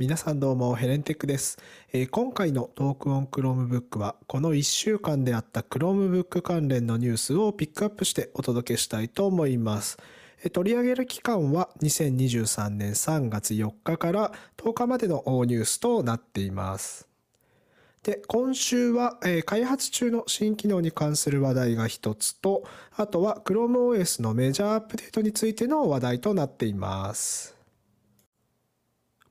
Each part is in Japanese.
皆さんどうも、ヘレンテックです。えー、今回のトークオン Chromebook は、この1週間であった Chromebook 関連のニュースをピックアップしてお届けしたいと思います。えー、取り上げる期間は2023年3月4日から10日までのニュースとなっています。で、今週は、えー、開発中の新機能に関する話題が一つと、あとは ChromeOS のメジャーアップデートについての話題となっています。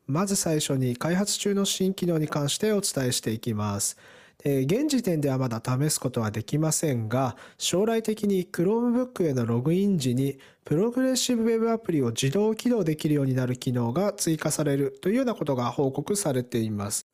まず最初に開発中の新機能に関してお伝えしていきます。現時点ではまだ試すことはできませんが、将来的に Chromebook へのログイン時にプログレッシブウェブアプリを自動起動できるようになる機能が追加されるというようなことが報告されています。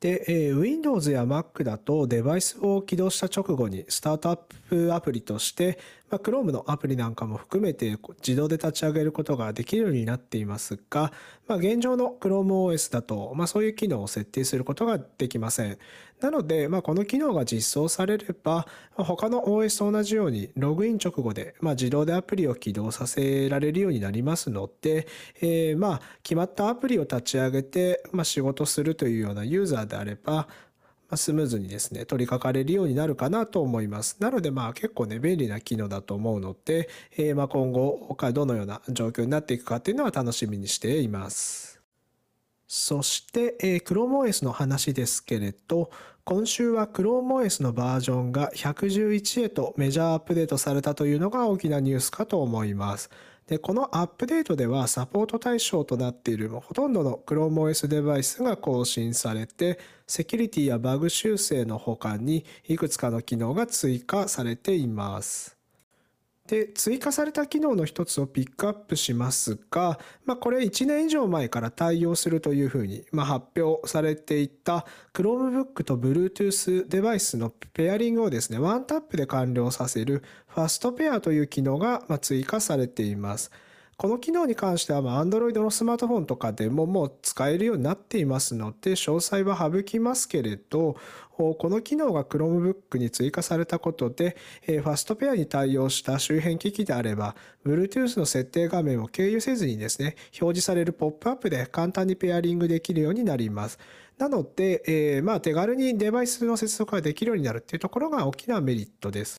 で、え Windows や Mac だとデバイスを起動した直後にスタートアップアプリとして、まあ、Chrome のアプリなんかも含めて自動で立ち上げることができるようになっていますが、まあ、現状の ChromeOS だと、まあ、そういう機能を設定することができません。なので、まあ、この機能が実装されれば、他の OS と同じようにログイン直後で、まあ、自動でアプリを起動させられるようになりますので、えー、まあ決まったアプリを立ち上げて、まあ、仕事するというようなユーザーであれば、まスムーズにですね、取り掛かれるようになるかなと思います。なのでまあ結構ね、便利な機能だと思うので、えー、ま今後、他どのような状況になっていくかっていうのは楽しみにしています。そして、えー、ChromeOS の話ですけれど、今週は ChromeOS のバージョンが111へとメジャーアップデートされたというのが大きなニュースかと思います。で、このアップデートではサポート対象となっているほとんどの ChromeOS デバイスが更新されて、セキュリティやバグ修正の他にいくつかの機能が追加されています。で、追加された機能の一つをピックアップしますが、まあ、これ1年以上前から対応するというふうに、まあ、発表されていた Chromebook と Bluetooth デバイスのペアリングをですね、ワンタップで完了させるファストペアという機能が追加されています。この機能に関しては、まあ、Android のスマートフォンとかでももう使えるようになっていますので、詳細は省きますけれど、この機能が Chromebook に追加されたことで、ファストペアに対応した周辺機器であれば、Bluetooth の設定画面を経由せずにですね、表示されるポップアップで簡単にペアリングできるようになります。なので、まあ手軽にデバイスの接続ができるようになるっていうところが大きなメリットです。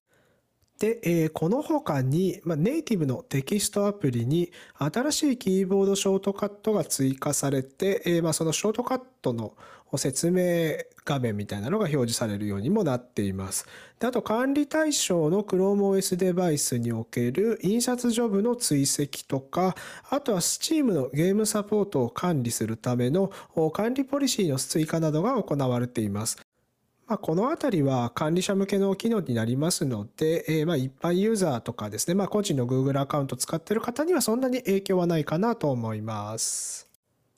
で、えー、この他に、まあ、ネイティブのテキストアプリに新しいキーボードショートカットが追加されて、えー、まあ、そのショートカットの説明画面みたいなのが表示されるようにもなっています。であと管理対象の ChromeOS デバイスにおける印刷ジョブの追跡とか、あとは Steam のゲームサポートを管理するための管理ポリシーの追加などが行われています。まあ、このあたりは管理者向けの機能になりますので、えー、まあ一般ユーザーとかですね、まあ、個人の Google アカウント使っている方にはそんなに影響はないかなと思います。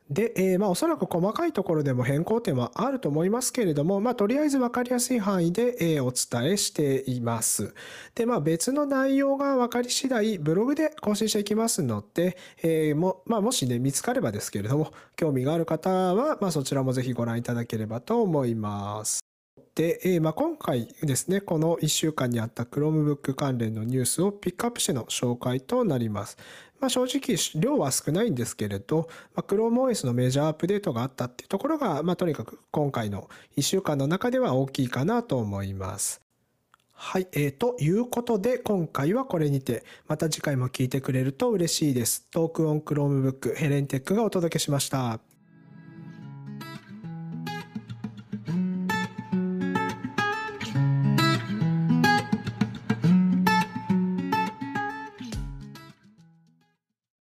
で、えー、まあおそらく細かいところでも変更点はあると思いますけれども、まあとりあえず分かりやすい範囲で、えー、お伝えしています。で、まあ別の内容が分かり次第、ブログで更新していきますので、えー、も、まあもしね、見つかればですけれども、興味がある方は、まあそちらもぜひご覧いただければと思います。で、えー、まあ、今回ですね、この1週間にあった Chromebook 関連のニュースをピックアップしての紹介となります。まあ、正直量は少ないんですけれど、まあ、ChromeOS のメジャーアップデートがあったっていうところが、まあ、とにかく今回の1週間の中では大きいかなと思います。はい、えー、ということで今回はこれにて、また次回も聞いてくれると嬉しいです。トークオン Chromebook ヘレンテックがお届けしました。